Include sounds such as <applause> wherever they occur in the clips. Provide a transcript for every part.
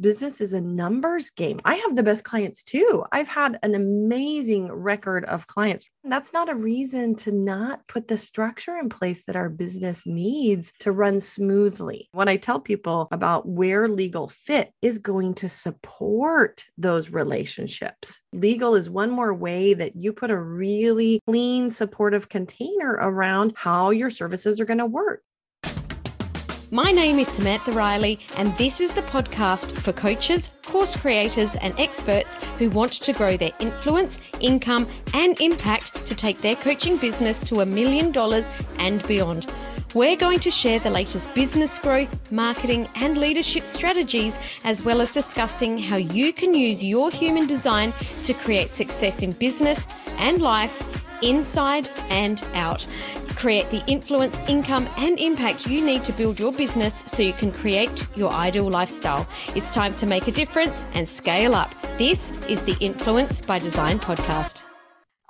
business is a numbers game. I have the best clients too. I've had an amazing record of clients. That's not a reason to not put the structure in place that our business needs to run smoothly. When I tell people about where legal fit is going to support those relationships, legal is one more way that you put a really clean, supportive container around how your services are going to work. My name is Samantha Riley, and this is the podcast for coaches, course creators, and experts who want to grow their influence, income, and impact to take their coaching business to a million dollars and beyond. We're going to share the latest business growth, marketing, and leadership strategies, as well as discussing how you can use your human design to create success in business and life, inside and out create the influence, income, and impact you need to build your business so you can create your ideal lifestyle. It's time to make a difference and scale up. This is the Influence by Design podcast.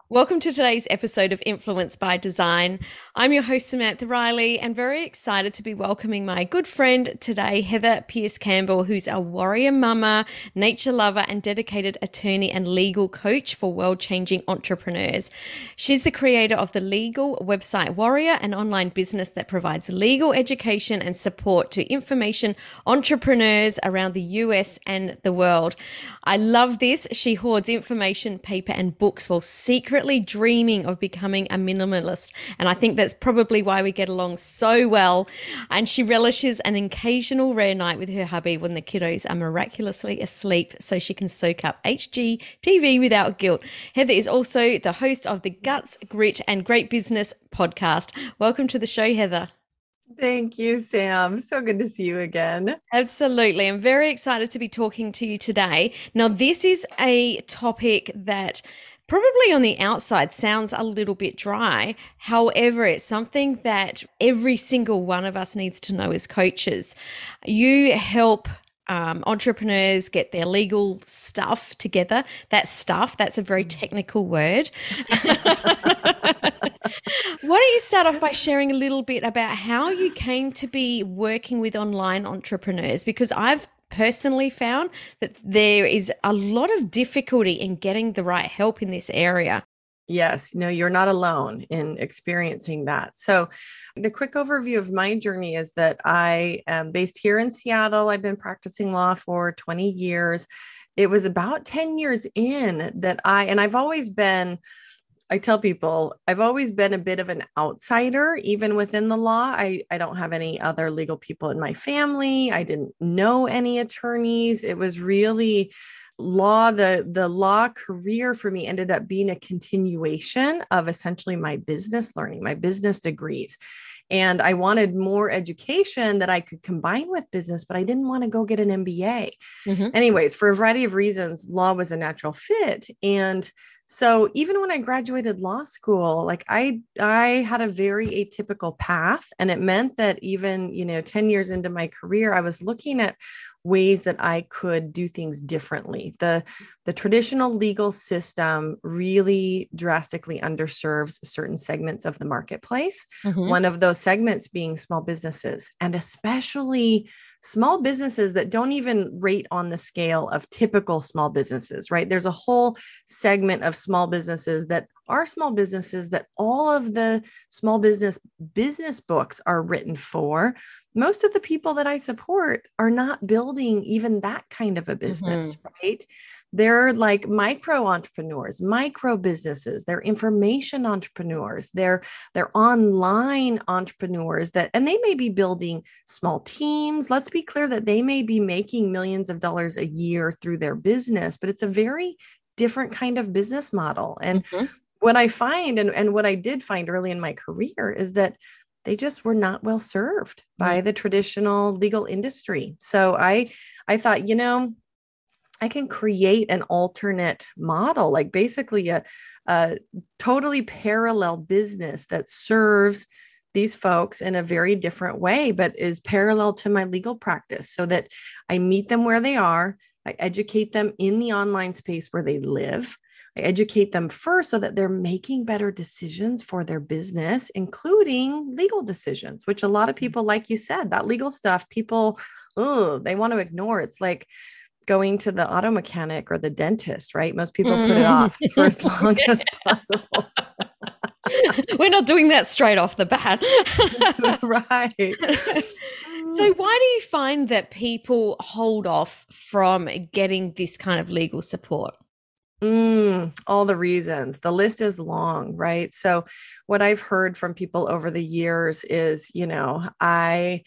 Welcome to today's episode of Influence by Design. I'm your host, Samantha Riley, and very excited to be welcoming my good friend today, Heather Pearce Campbell, who's a warrior mama, nature lover, and dedicated attorney and legal coach for world changing entrepreneurs. She's the creator of the legal website Warrior, an online business that provides legal education and support to information entrepreneurs around the US and the world. I love this. She hoards information, paper, and books while secretly dreaming of becoming a minimalist. And I think that that's probably why we get along so well. And she relishes an occasional rare night with her hubby when the kiddos are miraculously asleep so she can soak up HGTV without guilt. Heather is also the host of the Guts, Grit, and Great Business podcast. Welcome to the show, Heather. Thank you, Sam. So good to see you again. Absolutely. I'm very excited to be talking to you today. Now, this is a topic that probably on the outside sounds a little bit dry. However, it's something that every single one of us needs to know as coaches. You help um, entrepreneurs get their legal stuff together. That stuff, that's a very mm. technical word. Why don't you start off by sharing a little bit about how you came to be working with online entrepreneurs? Because I've personally found that there is a lot of difficulty in getting the right help in this area. Yes, no, you're not alone in experiencing that. So, the quick overview of my journey is that I am based here in Seattle. I've been practicing law for 20 years. It was about 10 years in that I, and I've always been I tell people I've always been a bit of an outsider, even within the law. I, I don't have any other legal people in my family. I didn't know any attorneys. It was really law the the law career for me ended up being a continuation of essentially my business learning my business degrees and i wanted more education that i could combine with business but i didn't want to go get an mba mm-hmm. anyways for a variety of reasons law was a natural fit and so even when i graduated law school like i i had a very atypical path and it meant that even you know 10 years into my career i was looking at ways that I could do things differently. The, the traditional legal system really drastically underserves certain segments of the marketplace. Mm-hmm. One of those segments being small businesses, and especially small businesses that don't even rate on the scale of typical small businesses, right? There's a whole segment of small businesses that are small businesses that all of the small business business books are written for most of the people that i support are not building even that kind of a business mm-hmm. right? They're like micro entrepreneurs micro businesses. They're information entrepreneurs. They're they're online entrepreneurs that and they may be building small teams. Let's be clear that they may be making millions of dollars a year through their business but it's a very different kind of business model. And mm-hmm what I find and, and what I did find early in my career is that they just were not well served by mm. the traditional legal industry. So I I thought, you know, I can create an alternate model, like basically a, a totally parallel business that serves these folks in a very different way, but is parallel to my legal practice so that I meet them where they are. I educate them in the online space where they live. I educate them first so that they're making better decisions for their business, including legal decisions, which a lot of mm-hmm. people, like you said, that legal stuff, people, oh, they want to ignore. It's like going to the auto mechanic or the dentist, right? Most people mm. put it off for as <laughs> long as possible. <laughs> We're not doing that straight off the bat. <laughs> right. So, why do you find that people hold off from getting this kind of legal support? Mm, all the reasons. The list is long, right? So, what I've heard from people over the years is, you know, I,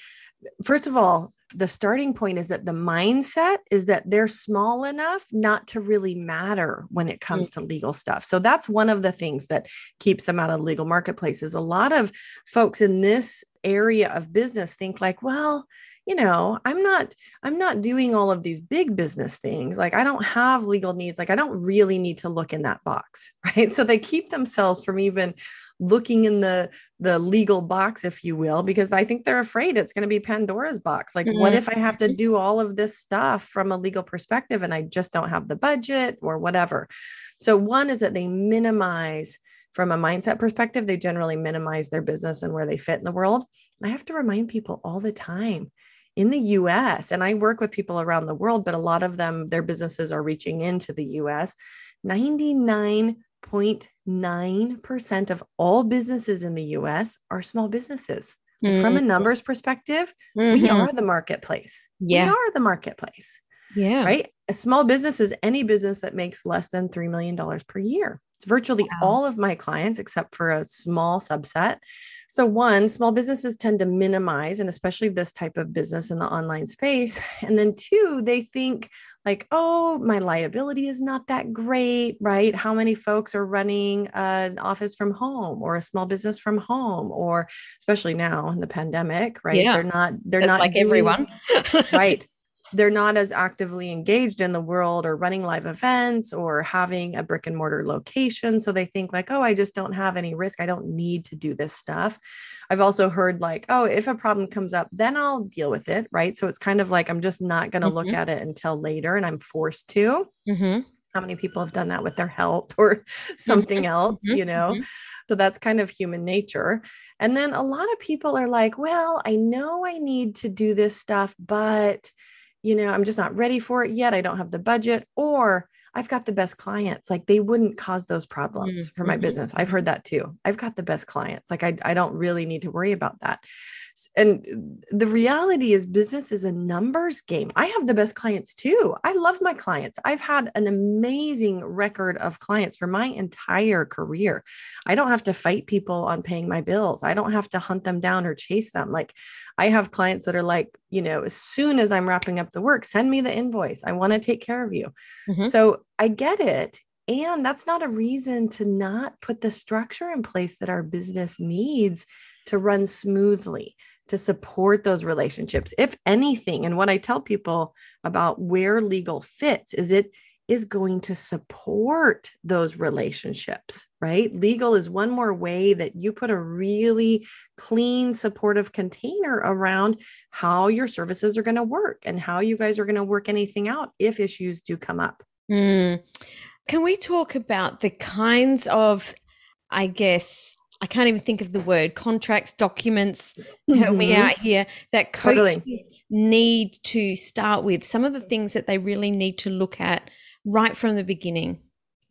first of all, the starting point is that the mindset is that they're small enough not to really matter when it comes mm-hmm. to legal stuff. So that's one of the things that keeps them out of legal marketplaces. A lot of folks in this area of business think like, well, you know i'm not i'm not doing all of these big business things. Like i don't have legal needs. Like i don't really need to look in that box <laughs> right? So they keep themselves from even looking in the the legal box if you will because i think they're afraid it's going to be pandora's box. Like mm-hmm. what if i have to do all of this stuff from a legal perspective and i just don't have the budget or whatever? So one is that they minimize from a mindset perspective they generally minimize their business and where they fit in the world. I have to remind people all the time in the US, and I work with people around the world, but a lot of them, their businesses are reaching into the US. 99 0.9% of all businesses in the US are small businesses. Mm-hmm. From a mm-hmm. numbers perspective, mm-hmm. we are the marketplace. Yeah. We are the marketplace. Yeah. Right. A small business is any business that makes less than $3 million per year. It's virtually wow. all of my clients, except for a small subset. So, one, small businesses tend to minimize, and especially this type of business in the online space. <laughs> And then two, they think, like, oh, my liability is not that great, right? How many folks are running an office from home or a small business from home, or especially now in the pandemic, right? Yeah. They're not, they're not like doing, everyone, right? They're not as actively engaged in the world or running live events or having a brick and mortar location. So they think, like, oh, I just don't have any risk. I don't need to do this stuff. I've also heard, like, oh, if a problem comes up, then I'll deal with it. Right. So it's kind of like I'm just not going to mm-hmm. look at it until later and I'm forced to. Mm-hmm. How many people have done that with their health <laughs> or something mm-hmm. else, mm-hmm. you know? Mm-hmm. So that's kind of human nature. And then a lot of people are like, well, I know I need to do this stuff, but you know, I'm just not ready for it yet. I don't have the budget, or I've got the best clients. Like they wouldn't cause those problems mm-hmm. for my mm-hmm. business. I've heard that too. I've got the best clients. Like I, I don't really need to worry about that and the reality is business is a numbers game. I have the best clients too. I love my clients. I've had an amazing record of clients for my entire career. I don't have to fight people on paying my bills. I don't have to hunt them down or chase them. Like i have clients that are like you know as soon as i'm wrapping up the work send me the invoice. I want to take care of you. Mm-hmm. so i get it and that's not a reason to not put the structure in place that our business needs to run smoothly, to support those relationships. If anything, and what I tell people about where legal fits is it is going to support those relationships, right? Legal is one more way that you put a really clean, supportive container around how your services are going to work and how you guys are going to work anything out if issues do come up. Mm. Can we talk about the kinds of, I guess, I can't even think of the word contracts, documents, mm-hmm. help me mm-hmm. out here, that coaches totally. need to start with, some of the things that they really need to look at right from the beginning.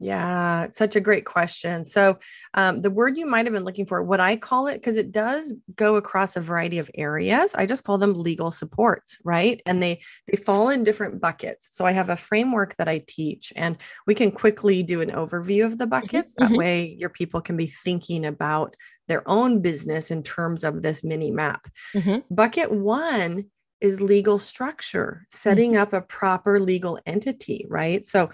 Yeah, such a great question. So, um, the word you might have been looking for, what I call it, because it does go across a variety of areas. I just call them legal supports, right? And they they fall in different buckets. So I have a framework that I teach, and we can quickly do an overview of the mm-hmm, buckets. Mm-hmm. That way, your people can be thinking about their own business in terms of this mini map. Mm-hmm. Bucket one is legal structure, setting mm-hmm. up a proper legal entity, right? So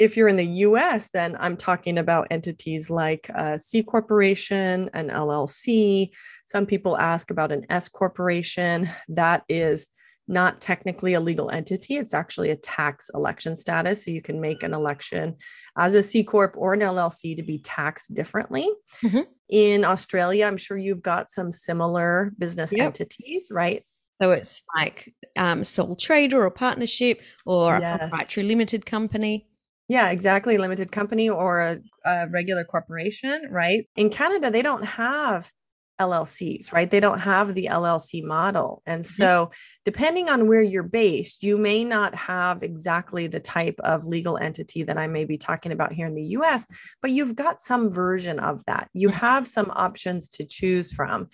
if you're in the US, then I'm talking about entities like a C corporation, an LLC. Some people ask about an S corporation. That is not technically a legal entity, it's actually a tax election status. So you can make an election as a C Corp or an LLC to be taxed differently. Mm-hmm. In Australia, I'm sure you've got some similar business yep. entities, right? So it's like um, sole trader or partnership or yes. a proprietary limited company. Yeah, exactly. Limited company or a, a, regular corporation, right? In Canada, they don't have LLCs, right? They don't have the LLC model. And mm-hmm. so, depending on where you're based, you may not have exactly the type of legal entity that I may be talking about here in the US, but you've got some version of that. You mm-hmm. have some options to choose from.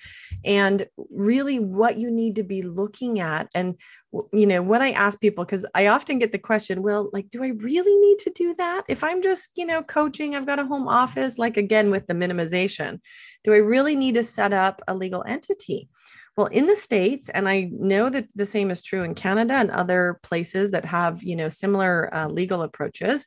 And really, what you need to be looking at, and you know, what I ask people, because I often get the question, well, like, do I really need to do that? If I'm just, you know, coaching, I've got a home office, like again with the minimization do I really need to set up a legal entity? Well, in the States, and I know that the same is true in Canada and other places that have, you know, similar uh, legal approaches,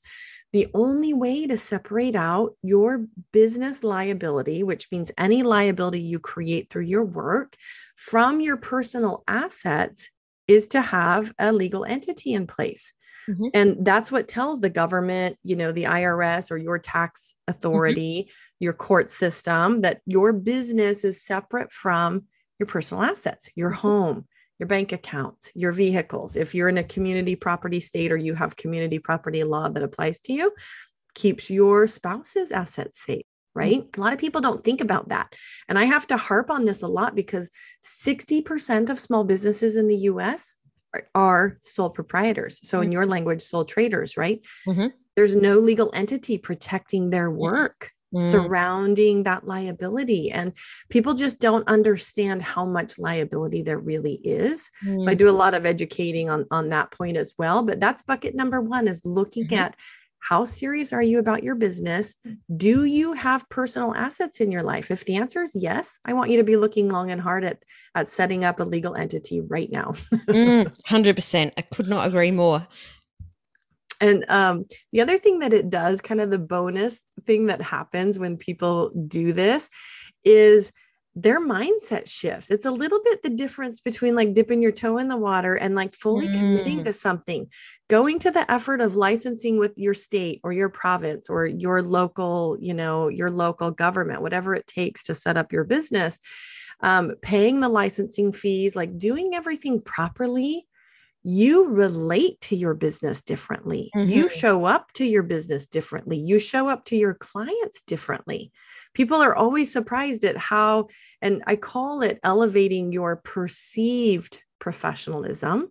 the only way to separate out your business liability, which means any liability you create through your work, from your personal assets, is to have a legal entity in place. Mm-hmm. And that's what tells the government, you know, the IRS or your tax mm-hmm. authority, mm-hmm. your court system that your business is separate from your personal assets, your mm-hmm. home, your bank accounts, your vehicles. If you're in a community property state or you have community property law that applies to you, keeps your spouse's assets safe right? A lot of people don't think about that. And I have to harp on this a lot because 60% of small businesses in the US are sole proprietors. So, in mm-hmm. your language, sole traders, right? Mm-hmm. There's no legal entity protecting their work. Mm. surrounding that liability. And people just don't understand how much liability there really is. Mm. So I mm. do a lot of educating on, on that point as well. But that's bucket number one is looking mm-hmm. at how serious are you about your business? Do you have personal assets in your life? If the answer is yes, I want you to be looking long and hard at, at setting up a legal entity right now. mm, <laughs> 100%. I could not agree more. And um, the other thing that it does, kind of the bonus thing that happens when people do this, is their mindset shifts. It's a little bit the difference between like dipping your toe in the water and like fully mm. committing to something, going to the effort of licensing with your state or your province or your local, you know, your local government, whatever it takes to set up your business, um, paying the licensing fees, like doing everything properly you relate to your business differently. Mm-hmm. You show up to your business differently. You show up to your clients differently. People are always surprised at how, and I call it elevating your perceived professionalism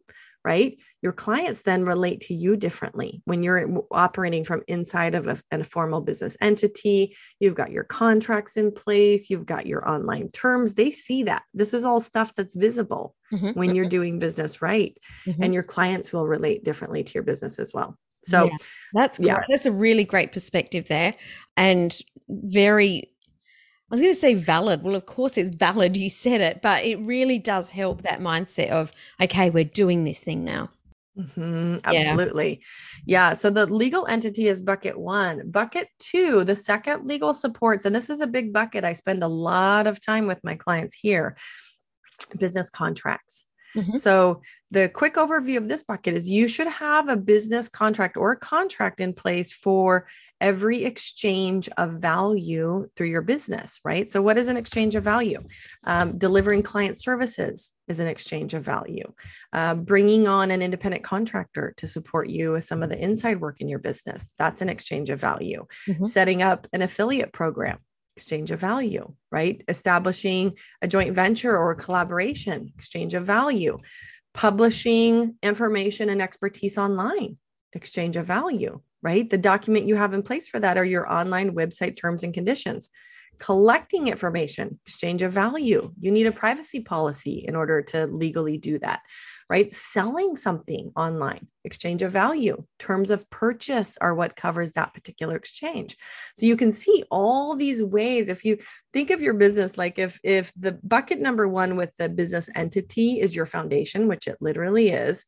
right? Your clients then relate to you differently when you're operating from inside of a, a, formal business entity. You've got your contracts in place, you've got your online terms. They see that. This is all stuff that's visible mm-hmm. when you're mm-hmm. doing business right. Mm-hmm. And your clients will relate differently to your business as well. So yeah, that's great. yeah. That's a really great perspective there and very I was going to say valid. Well, of course it's valid. You said it, but it really does help that mindset of, okay, we're doing this thing now. Mm-hmm, absolutely. Yeah. yeah. So the legal entity is bucket one. Bucket two, the second legal supports, and this is a big bucket. I spend a lot of time with my clients here business contracts. Mm-hmm. So, the quick overview of this bucket is you should have a business contract or a contract in place for every exchange of value through your business, right? So, what is an exchange of value? Um, delivering client services is an exchange of value. Uh, bringing on an independent contractor to support you with some of the inside work in your business, that's an exchange of value. Mm-hmm. Setting up an affiliate program exchange of value, right? Establishing a joint venture or a collaboration, exchange of value, publishing information and expertise online, exchange of value, right? The document you have in place for that are your online website terms and conditions. Collecting information, exchange of value. You need a privacy policy in order to legally do that right? Selling something online, exchange of value, terms of purchase are what covers that particular exchange. So you can see all these ways. If you think of your business like if if the bucket number one with the business entity is your foundation, which it literally is,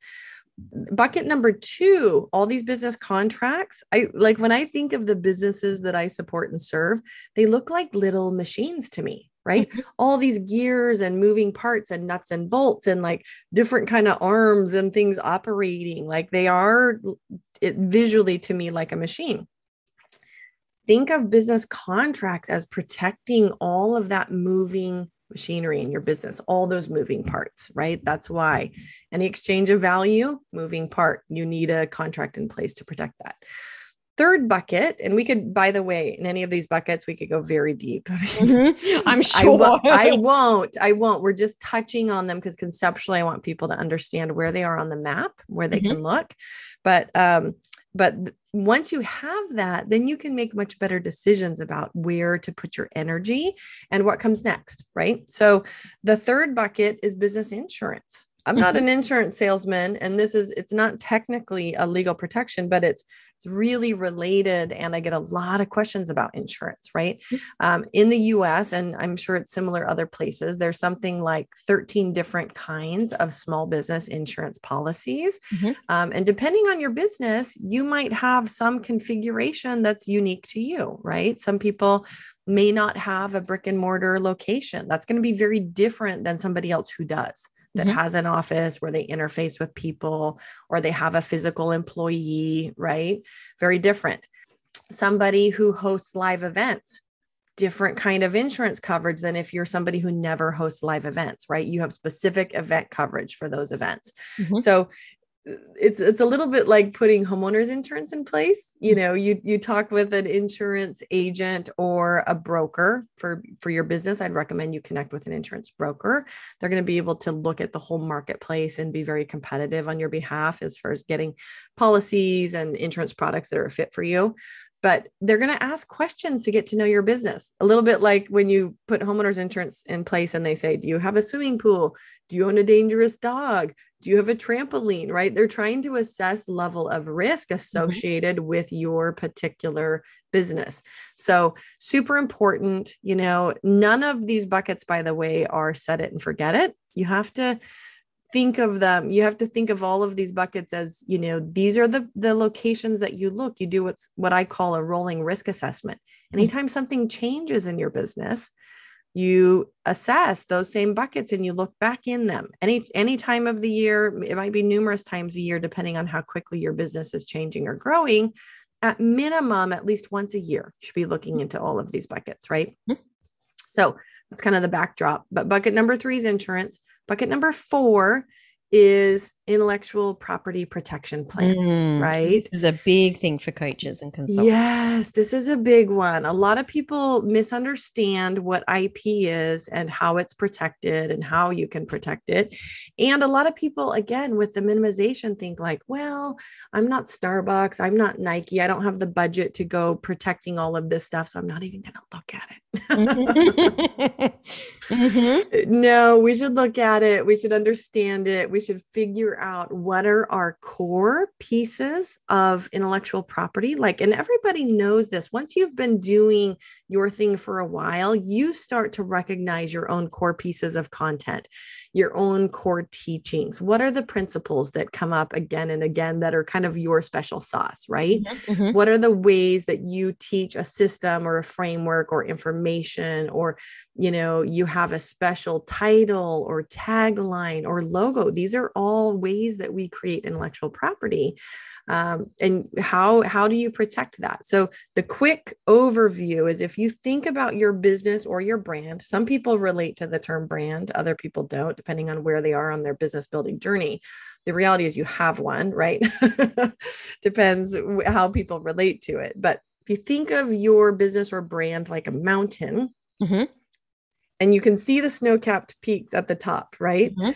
bucket number two all these business contracts i like when i think of the businesses that i support and serve they look like little machines to me right? Mm-hmm. all these gears and moving parts and nuts and bolts and like different kind of arms and things operating. Like they are it visually to me like a machine. Think of business contracts as protecting all of that moving machinery in your business all those moving parts right? That's why. Any exchange of value moving part you need a contract in place to protect that third bucket, and we could, by the way, in any of these buckets, we could go very deep. Mm-hmm. <laughs> I'm sure. I, I, won't. I won't. We're just touching on them because conceptually, I want people to understand where they are on the map, where they mm-hmm. can look. But um, but once you have that, then you can make much better decisions about where to put your energy and what comes next, right? So the third bucket is business insurance. I'm not an insurance salesman and this is it's not technically a legal protection but it's it's really related and I get a lot of questions about insurance right? Mm-hmm. um, in the US and I'm sure it's similar other places there's something like 13 different kinds of small business insurance policies. Mm-hmm. um, and depending on your business you might have some configuration that's unique to you right? Some people may not have a brick and mortar location. That's going to be very different than somebody else who does that mm-hmm. has an office where they interface with people or they have a physical employee, right? Very different. Somebody who hosts live events, different kind of insurance coverage than if you're somebody who never hosts live events, right? You have specific event coverage for those events. Mm-hmm. So it's it's a little bit like putting homeowners insurance in place you mm. know you you talk with an insurance agent or a broker for for your business i'd recommend you connect with an insurance broker they're going to be able to look at the whole marketplace and be very competitive on your behalf as far as getting policies and insurance products that are fit for you but they're going to ask questions to get to know your business. A little bit like when you put homeowners insurance in place and they say, Do you have a swimming pool? Do you own a dangerous dog? Do you have a trampoline? Right? They're trying to assess level of risk mm-hmm. associated mm-hmm. with your particular business. So, super important. You know, none of these buckets, by the way, are set it and forget it. You have to think of them you have to think of all of these buckets as you know these are the the locations that you look you do what's what i call a rolling risk assessment mm-hmm. anytime mm-hmm. something changes in your business you assess those same buckets and you look back in them. Any any time of the year it might be numerous times a year depending on how quickly your business is changing or growing at minimum at least once a year you should be looking into all of these buckets right? Mm-hmm. so that's kind of the backdrop. But bucket number three is insurance. Bucket number four is intellectual property protection plan, mm, right? This is a big thing for coaches and consultants. Yes, this is a big one. A lot of people misunderstand what IP is and how it's protected and how you can protect it. And a lot of people, again, with the minimization, think like, well, I'm not Starbucks, I'm not Nike, I don't have the budget to go protecting all of this stuff. So I'm not even going to look at it. mm-hmm. <laughs> <laughs> No, we should look at it. We should understand it. We should figure out what are our core pieces of intellectual property like and everybody knows this once you've been doing your thing for a while you start to recognize your own core pieces of content your own core teachings what are the principles that come up again and again that are kind of your special sauce right mm-hmm. mm-hmm. what are the ways that you teach a system or a framework or information or you know you have a special title or tagline or logo. These are all ways that we create intellectual property um, and how how do you protect that? So the quick overview is if you think about your business or your brand some people relate to the term brand other people don't depending on where they are on their business building journey. The reality is you have one right? <laughs> Depends how people relate to it. But if you think of your business or brand like a mountain mm-hmm. And you can see the snow-capped peaks at the top right mm-hmm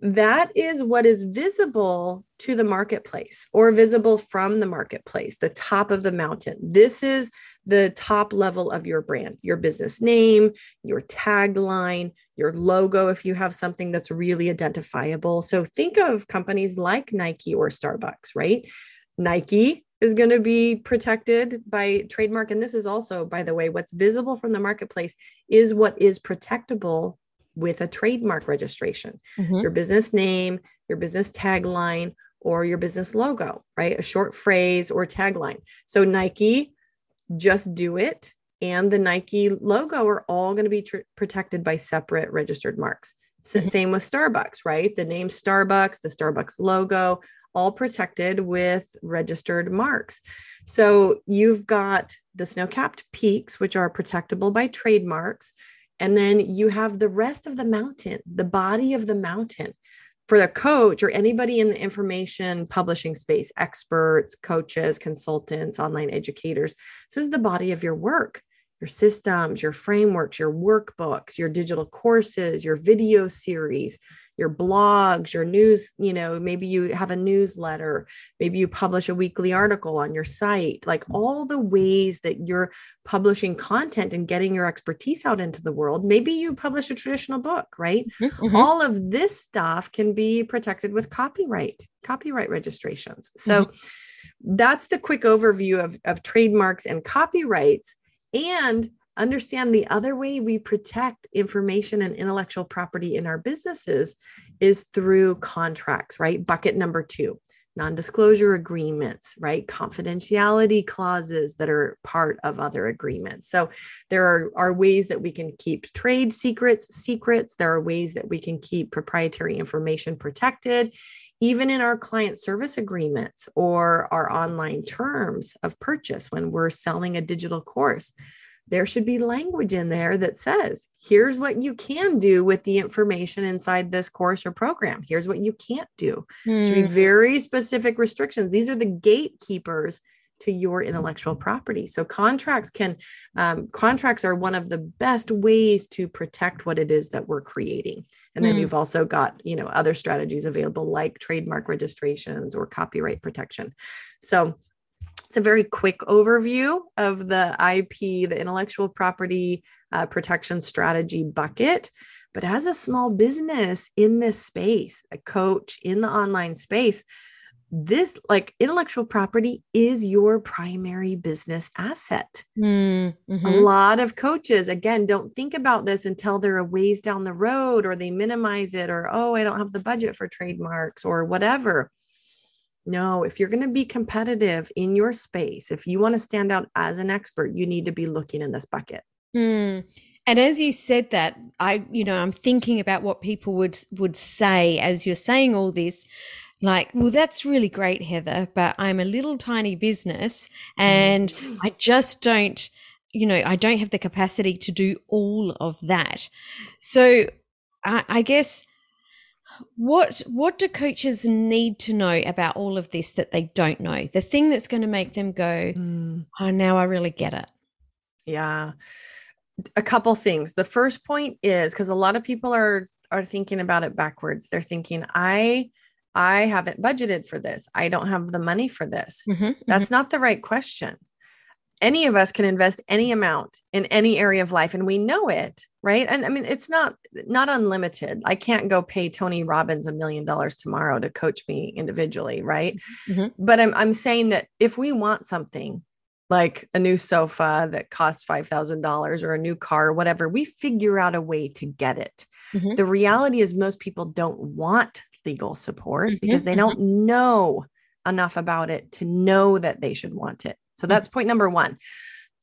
that is what is visible to the marketplace or visible from the marketplace, the top of the mountain. This is the top level of your brand, your business name, your tagline, your logo, if you have something that's really identifiable. So think of companies like Nike or Starbucks, right? Nike is going to be protected by trademark. And this is also, by the way, what's visible from the marketplace is what is protectable with a trademark registration, mm-hmm. your business name, your business tagline, or your business logo, right? A short phrase or tagline. So Nike, just do it. And the Nike logo are all going to be tr- protected by separate registered marks. So, mm-hmm. Same with Starbucks, right? The name Starbucks, the Starbucks logo, all protected with registered marks. So you've got the snow capped peaks, which are protectable by trademarks. And then you have the rest of the mountain, the body of the mountain. for the coach or anybody in the information publishing space, experts, coaches, consultants, online educators, this is the body of your work your systems, your frameworks, your workbooks, your digital courses, your video series, your blogs, your news, you know, maybe you have a newsletter, maybe you publish a weekly article on your site, like all the ways that you're publishing content and getting your expertise out into the world. Maybe you publish a traditional book, right? Mm-hmm. All of this stuff can be protected with copyright, copyright registrations. So mm-hmm. that's the quick overview of, of trademarks and copyrights. And understand the other way we protect information and intellectual property in our businesses is through contracts, right? Bucket number two non disclosure agreements, right? Confidentiality clauses that are part of other agreements. So there are, are ways that we can keep trade secrets secrets. There are ways that we can keep proprietary information protected. Even in our client service agreements or our online terms of purchase when we're selling a digital course, there should be language in there that says, here's what you can do with the information inside this course or program. Here's what you can't do. Mm. Should be hmm. very specific restrictions. These are the gatekeepers to your intellectual property. So contracts can um, contracts are one of the best ways to protect what it is that we're creating. And then mm. you've also got you know other strategies available like trademark registrations or copyright protection. So it's a very quick overview of the IP, the intellectual property uh, protection strategy bucket. But as a small business in this space, a coach in the online space, this like intellectual property is your primary business asset. Mm-hmm. A lot of coaches, again, don't think about this until they're a ways down the road or they minimize it or, oh, I don't have the budget for trademarks or whatever. No, if you're going to be competitive in your space, if you want to stand out as an expert, you need to be looking in this bucket. Mm. And as you said that, I, you know, I'm thinking about what people would would say as you're saying all this. Like, well, that's really great, Heather, but I'm a little tiny business and mm. I just don't, you know, I don't have the capacity to do all of that. So I, I guess what what do coaches need to know about all of this that they don't know? The thing that's going to make them go, mm. "Oh, now I really get it." Yeah. A couple things. The first point is because a lot of people are are thinking about it backwards. They're thinking, "I I haven't budgeted for this. I don't have the money for this." Mm-hmm. That's mm-hmm. not the right question any of us can invest any amount in any area of life and we know it right and i mean it's not not unlimited i can't go pay tony robbins a million dollars tomorrow to coach me individually right mm-hmm. but I'm, I'm saying that if we want something like a new sofa that costs $5000 or a new car or whatever we figure out a way to get it mm-hmm. the reality is most people don't want legal support mm-hmm. because they mm-hmm. don't know enough about it to know that they should want it so that's point number one.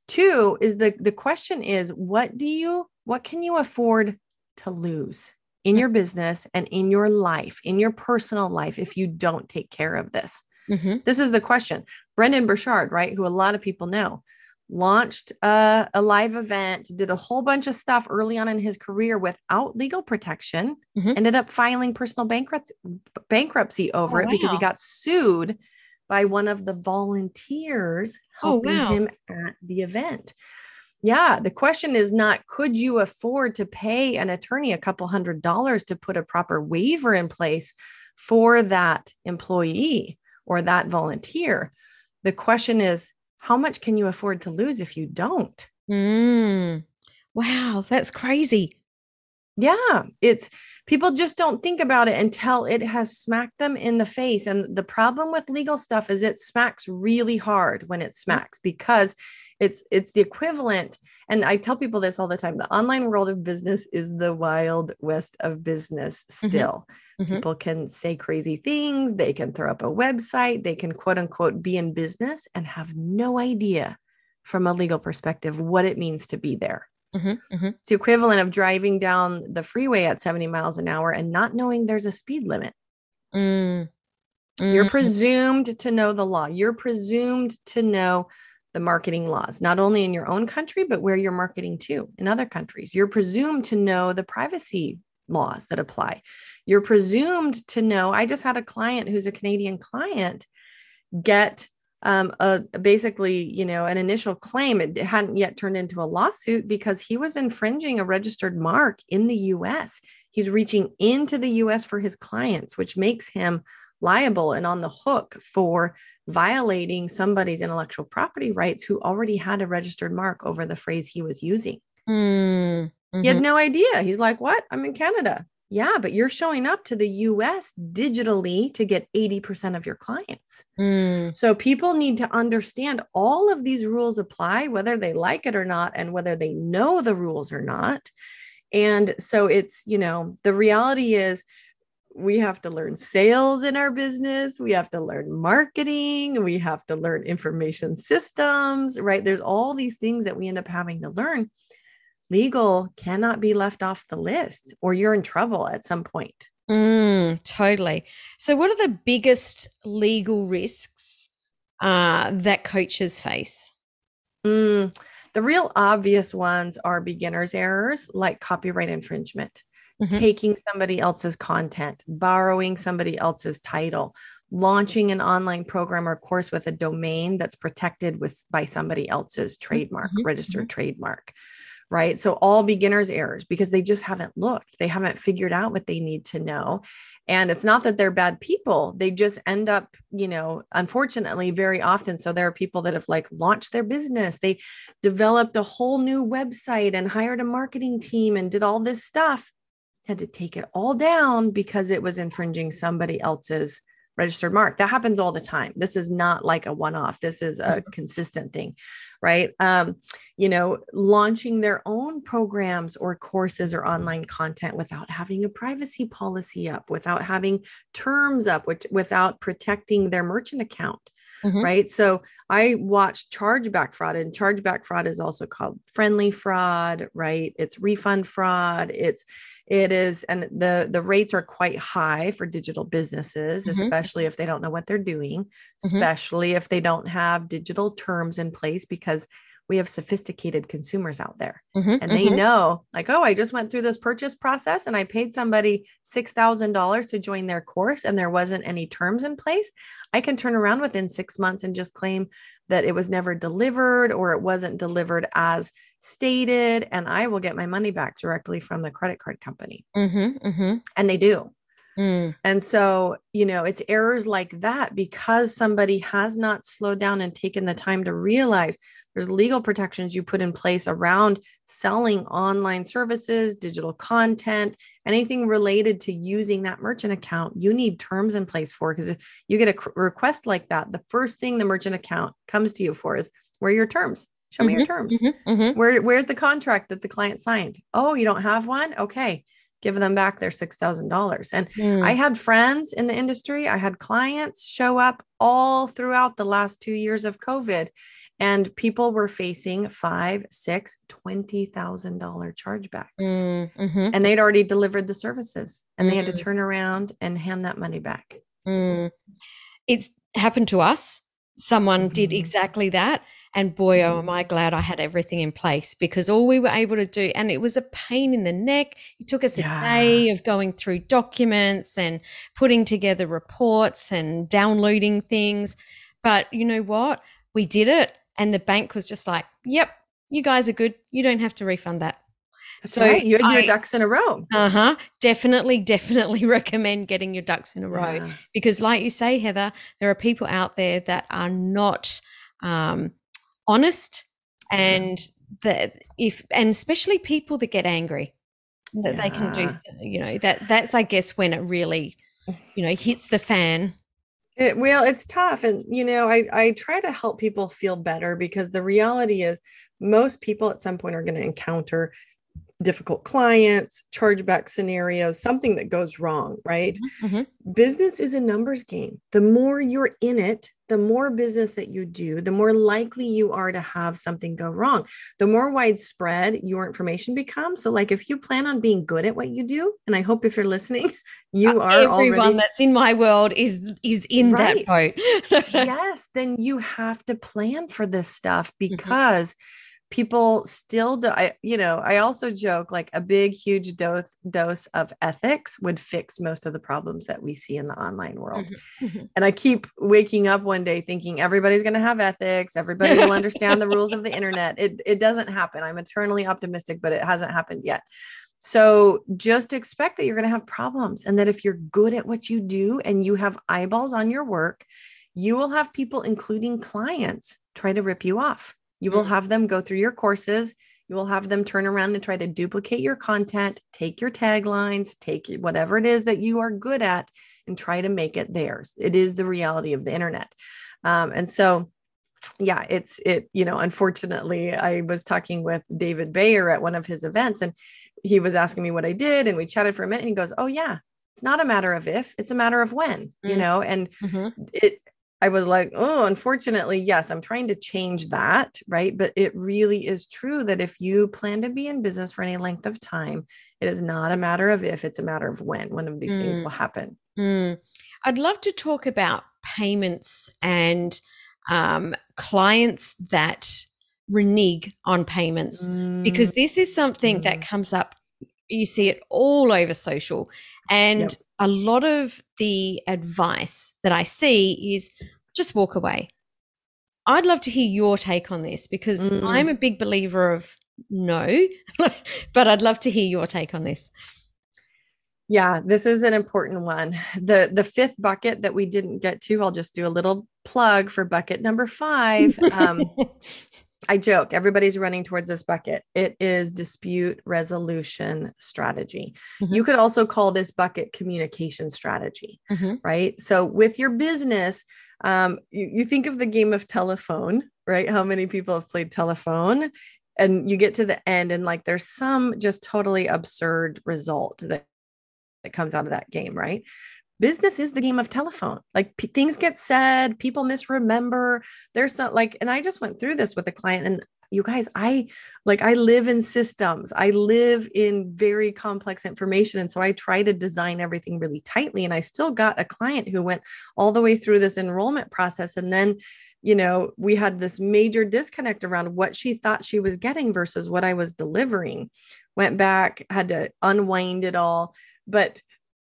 Two is the the question is what do you what can you afford to lose in your business and in your life, in your personal life if you don't take care of this? Mm-hmm. This is the question. Brendon Burchard, right, who a lot of people know, launched a, a, live event, did a whole bunch of stuff early on in his career without legal protection, mm-hmm. ended up filing personal bankruptcy bankruptcy over oh, it wow. because he got sued by one of the volunteers oh, helping oh, wow. him at the event. Yeah, the question is not could you afford to pay an attorney a couple hundred dollars to put a proper waiver in place for that employee or that volunteer? The question is how much can you afford to lose if you don't? Mm. Wow, that's crazy. Yeah, it's people just don't think about it until it has smacked them in the face. And the problem with legal stuff is it smacks really hard when it mm. smacks because it's it's the equivalent. And I tell people this all the time: the online world of business is the wild west of business. Mm-hmm. Still, mm-hmm. people can say crazy things. They can throw up a website. They can quote unquote be in business and have no idea from a legal perspective what it means to be there. Mm-hmm, mm-hmm. It's the equivalent of driving down the freeway at 70 miles an hour and not knowing there's a speed limit. Mm. Mm-hmm. You're presumed to know the law. You're presumed to know the marketing laws, not only in your own country, but where you're marketing to in other countries. You're presumed to know the privacy laws that apply. You're presumed to know. I just had a client who's a Canadian client get um, a, basically, you know, an initial claim. It hadn't yet turned into a lawsuit because he was infringing a registered mark in the US. He's reaching into the US for his clients, which makes him liable and on the hook for violating somebody's intellectual property rights who already had a registered mark over the phrase he was using. Mm-hmm. He had no idea. He's like, What? I'm in Canada. Yeah, but you're showing up to the US digitally to get 80% of your clients. Mm. So people need to understand all of these rules apply, whether they like it or not, and whether they know the rules or not. And so it's, you know, the reality is we have to learn sales in our business. We have to learn marketing. We have to learn information systems, right? There's all these things that we end up having to learn legal cannot be left off the list or you're in trouble at some point. Mm, totally. So, what are the biggest legal risks uh, that coaches face? Mm, the real obvious ones are beginner's errors like copyright infringement, mm-hmm. taking somebody else's content, borrowing somebody else's title, launching an online program or course with a domain that's protected with by somebody else's trademark, mm-hmm. registered mm-hmm. trademark right? So all beginners errors because they just haven't looked. They haven't figured out what they need to know. And it's not that they're bad people. They just end up, you know, unfortunately, very often. So there are people that have like launched their business. They developed a whole new website and hired a marketing team and did all this stuff. Had to take it all down because it was infringing somebody else's registered mark. That happens all the time. This is not like a one off, this is a mm-hmm. consistent thing, right? Um, you know, launching their own programs or courses or online content without having a privacy policy up, without having terms up, which, without protecting their merchant account. Mm-hmm. Right. So I watched chargeback fraud, and chargeback fraud is also called friendly fraud, right? It's refund fraud. It's it is and the the rates are quite high for digital businesses mm-hmm. especially if they don't know what they're doing mm-hmm. especially if they don't have digital terms in place because we have sophisticated consumers out there mm-hmm, and they mm-hmm. know like oh i just went through this purchase process and i paid somebody $6000 to join their course and there wasn't any terms in place i can turn around within six months and just claim that it was never delivered or it wasn't delivered as stated and i will get my money back directly from the credit card company mm-hmm, mm-hmm. and they do Mm. And so, you know, it's errors like that because somebody has not slowed down and taken the time to realize there's legal protections you put in place around selling online services, digital content, anything related to using that merchant account. You need terms in place for because if you get a request like that, the first thing the merchant account comes to you for is where are your terms? Show mm-hmm, me your mm-hmm, terms. Mm-hmm, mm-hmm. Where, where's the contract that the client signed? Oh, you don't have one? Okay give them back their $6,000. And mm. I had friends in the industry, I had clients show up all throughout the last two years of COVID. And people were facing five, six, twenty thousand dollar chargebacks, mm, mm-hmm. and they'd already delivered the services, and mm. they had to mm. turn around and hand that money back. Mm. It's happened to us. Someone mm-hmm. did exactly that, and boy, oh, am I glad I had everything in place because all we were able to do, and it was a pain in the neck. It took us yeah. a day of going through documents and putting together reports and downloading things. But you know what? We did it. And the bank was just like, yep, you guys are good. You don't have to refund that. That's so right. you had your ducks in a row. Uh huh. Definitely, <laughs> definitely recommend getting your ducks in a row yeah. because, like you say, Heather, there are people out there that are not um, honest and that if and especially people that get angry that yeah. they can do you know that that's i guess when it really you know hits the fan it, well it's tough and you know i i try to help people feel better because the reality is most people at some point are going to encounter difficult clients, chargeback scenarios, something that goes wrong, right? Mm-hmm. mm-hmm. Business is a numbers game. The more you're in it, the more business that you do, the more likely you are to have something go wrong. The more widespread your information becomes. So, like if you plan on being good at what you do, and I hope if you're listening, <laughs> you uh, are everyone already... that's in my world is is in right. that boat. <laughs> yes, then you have to plan for this stuff mm-hmm. because. Mm-hmm people still do I you know, I also joke like a big huge dose dose of ethics would fix most of the problems that we see in the online world. Mm-hmm. mm-hmm. And I keep waking up one day thinking everybody's going to have ethics, everybody will understand the rules of the internet. It it doesn't happen. I'm eternally optimistic, but it hasn't happened yet. So just expect that you're going to have problems and that if you're good at what you do and you have eyeballs on your work, you will have people including clients try to rip you off you will have them go through your courses. You will have them turn around and try to duplicate your content, take your taglines, take whatever it is that you are good at, and try to make it theirs. It is the reality of the internet. Um, and so, yeah, it's it, you know, unfortunately, I was talking with David Bayer at one of his events and he was asking me what I did. And we chatted for a minute and he goes, Oh, yeah, it's not a matter of if, it's a matter of when, you know, and mm-hmm. it, I was like, oh, unfortunately, yes, I'm trying to change that. Right. But it really is true that if you plan to be in business for any length of time, it is not a matter of if, it's a matter of when one of these mm. things will happen. Mm. I'd love to talk about payments and um, clients that renege on payments mm. because this is something that mm. comes up. You see it all over social. And yep a lot of the advice that I see is just walk away. I'd love to hear your take on this because mm. I'm a big believer of no, <laughs> but I'd love to hear your take on this. Yeah, this is an important one. The the fifth bucket that we didn't get to, I'll just do a little plug for bucket number 5. Um, <laughs> I joke, everybody's running towards this bucket. It is dispute resolution strategy. Mm-hmm. You could also call this bucket communication strategy, mm-hmm. right? So, with your business, um, you, you think of the game of telephone, right? How many people have played telephone? And you get to the end, and like there's some just totally absurd result that that comes out of that game, right? Business is the game of telephone. Like p- things get said, people misremember. There's not like, and I just went through this with a client and you guys, I like, I live in systems. I live in very complex information. And so I try to design everything really tightly. And I still got a client who went all the way through this enrollment process. And then, you know, we had this major disconnect around what she thought she was getting versus what I was delivering. Went back, had to unwind it all. But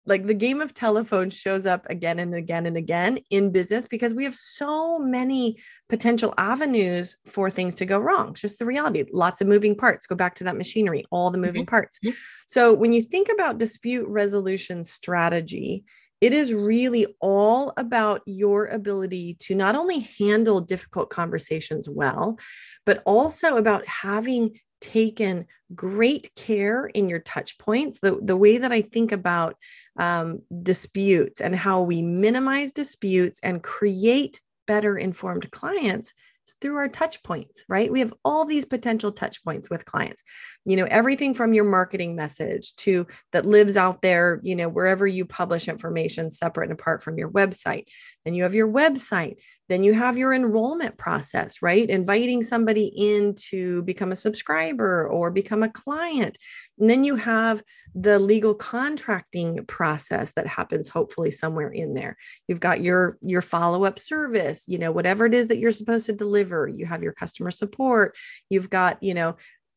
like the game of telephone shows up again and again and again in business because we have so many potential avenues for things to go wrong. It's just the reality. Lots of moving parts. Go back to that machinery, all the moving mm-hmm. parts. Mm-hmm. So when you think about dispute resolution strategy, it is really all about your ability to not only handle difficult conversations well, but also about having taken great care in your touch points the, the way that i think about um, disputes and how we minimize disputes and create better informed clients through our touch points, right? We have all these potential touch points with clients. You know, everything from your marketing message to that lives out there, you know, wherever you publish information separate and apart from your website. Then you have your website. Then you have your enrollment process, right? Inviting somebody in to become a subscriber or become a client. And then you have the legal contracting process that happens hopefully somewhere in there you've got your your follow-up service you know whatever it is that you're supposed to deliver you have your customer support you've got you know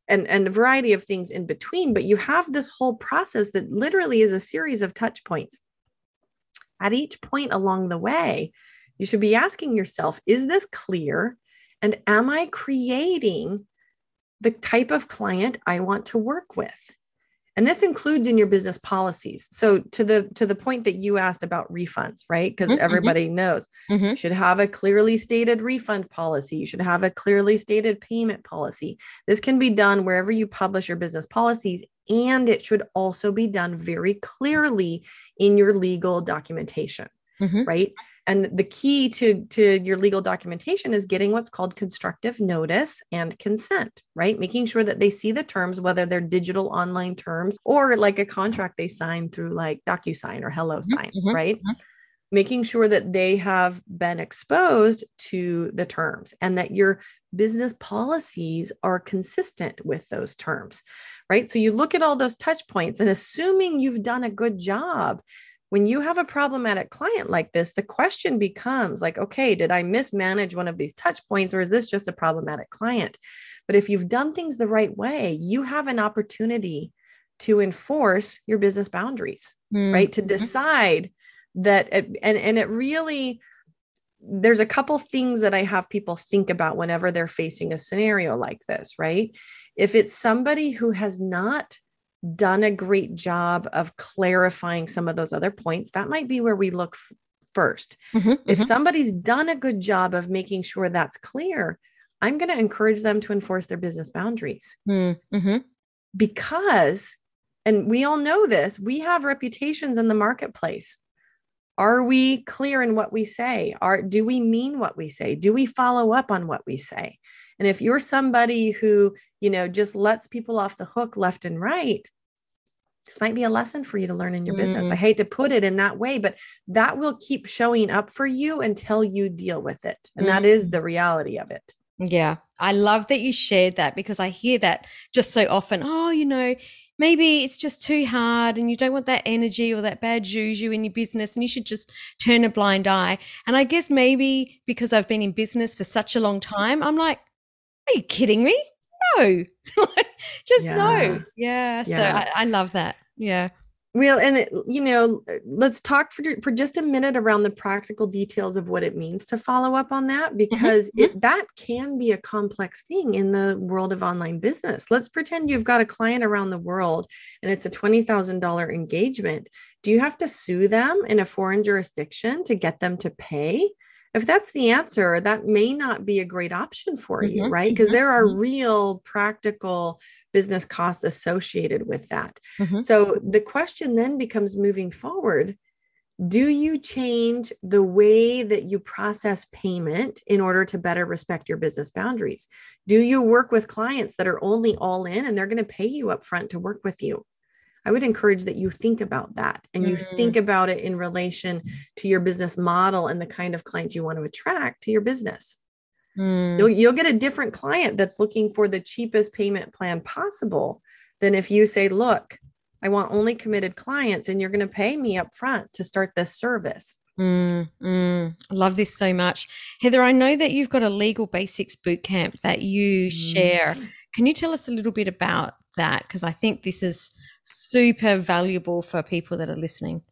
and and a variety of things in between but you have this whole process that literally is a series of touch points at each point along the way. You should be asking yourself is this clear? And am i creating the type of client i want to work with? And this includes in your business policies. So to the to the point that you asked about refunds right? Because mm-hmm. everybody knows. Mm-hmm. you should have a clearly stated refund policy. You should have a clearly stated payment policy. This can be done wherever you publish your business policies and it should also be done very clearly in your legal documentation mm-hmm. right and the key to, to your legal documentation is getting what's called constructive notice and consent, right? Making sure that they see the terms, whether they're digital online terms or like a contract they sign through like DocuSign or HelloSign, mm-hmm, mm-hmm, right? Mm-hmm. Making sure that they have been exposed to the terms and that your business policies are consistent with those terms, right? So you look at all those touch points and assuming you've done a good job, when you have a problematic client like this, the question becomes like, okay, did I mismanage one of these touch points or is this just a problematic client? But if you've done things the right way, you have an opportunity to enforce your business boundaries, mm-hmm. right? To decide that, it, and, and it really, there's a couple things that I have people think about whenever they're facing a scenario like this, right? If it's somebody who has not done a great job of clarifying some of those other points, that might be where we look f- 1st mm-hmm, if mm-hmm. somebody's done a good job of making sure that's clear, I'm going to encourage them to enforce their business boundaries. Mm-hmm. Because, and we all know this, we have reputations in the marketplace. Are we clear in what we say? Are do we mean what we say? Do we follow up on what we say? And if you're somebody who, you know, just lets people off the hook left and right, this might be a lesson for you to learn in your mm business. I hate to put it in that way, but that will keep showing up for you until you deal with it. And mm that is mm. the reality of it. Yeah. I love that you shared that because I hear that just so often. Oh, you know, maybe it's just too hard and you don't want that energy or that bad juju in your business and you should just turn a blind eye. And I guess maybe because I've been in business for such a long time, I'm like, are you kidding me? No, <laughs> just yeah. no. Yeah. yeah. So I, I love that. Yeah. Well, and it, you know, let's talk for, for just a minute around the practical details of what it means to follow up on that, mm-hmm, because mm-hmm. it that can be a complex thing in the world of online business. Let's pretend you've got a client around the world and it's a twenty thousand dollar engagement. Do you have to sue them in a foreign jurisdiction to get them to pay? If that's the answer, that may not be a great option for you, mm-hmm, right? Because mm-hmm, there are mm-hmm. real practical business costs associated with that. Mm-hmm. So the question then becomes moving forward do you change the way that you process payment in order to better respect your business boundaries? Do you work with clients that are only all in and they're going to pay you up front to work with you? I would encourage that you think about that and you mm. think about it in relation to your business model and the kind of client you want to attract to your business. Mm. You'll, you'll get a different client that's looking for the cheapest payment plan possible than if you say, look, I want only committed clients and you're going to pay me up front to start this service. Mm, mm, love this so much. Heather, I know that you've got a legal basics bootcamp that you mm. share. Can you tell us a little bit about that? Because I think this is super valuable for people that are listening.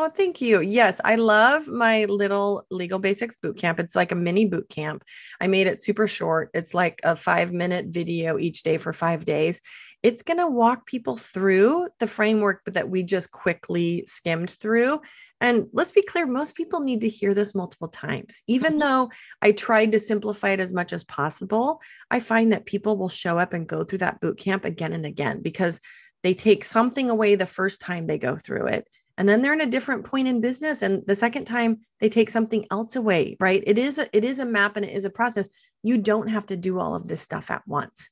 Oh, thank you. Yes, I love my little legal basics boot camp. It's like a mini boot camp. I made it super short. It's like a five minute video each day for five days. It's going to walk people through the framework that we just quickly skimmed through. And let's be clear, most people need to hear this multiple times. Even mm-hmm. though I tried to simplify it as much as possible, I find that people will show up and go through that boot camp again and again because they take something away the first time they go through it and then they're in a different point in business and the second time they take something else away right it is a, it is a map and it is a process you don't have to do all of this stuff at once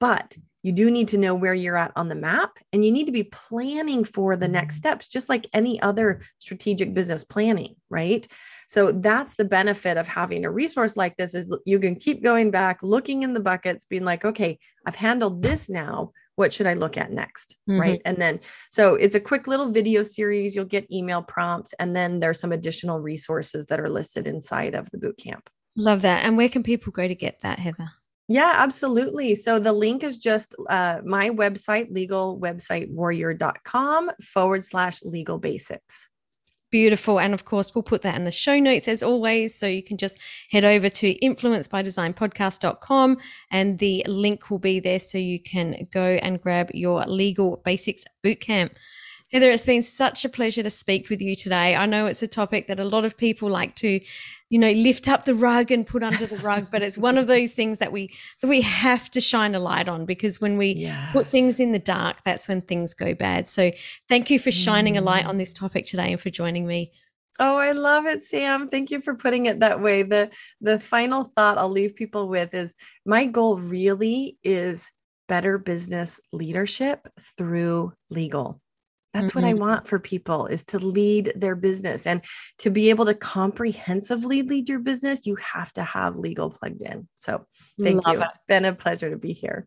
but you do need to know where you're at on the map and you need to be planning for the next steps just like any other strategic business planning right so that's the benefit of having a resource like this is you can keep going back looking in the buckets being like okay i've handled this now what should I look at next? Mm-hmm. Right. And then, so it's a quick little video series. You'll get email prompts, and then there's some additional resources that are listed inside of the boot camp. Love that. And where can people go to get that, Heather? Yeah, absolutely. So the link is just uh, my website, legalwebsitewarrior.com forward slash legal basics. Beautiful. And of course, we'll put that in the show notes as always. So you can just head over to influencebydesignpodcast.com and the link will be there so you can go and grab your legal basics bootcamp. Heather, it's been such a pleasure to speak with you today. I know it's a topic that a lot of people like to, you know, lift up the rug and put under the rug, but it's one of those things that we that we have to shine a light on because when we yes. put things in the dark, that's when things go bad. So, thank you for shining mm. a light on this topic today and for joining me. Oh, I love it, Sam. Thank you for putting it that way. The the final thought I'll leave people with is my goal really is better business leadership through legal. That's mm-hmm. what I want for people is to lead their business and to be able to comprehensively lead your business, you have to have legal plugged in. So thank Love you. It. It's been a pleasure to be here.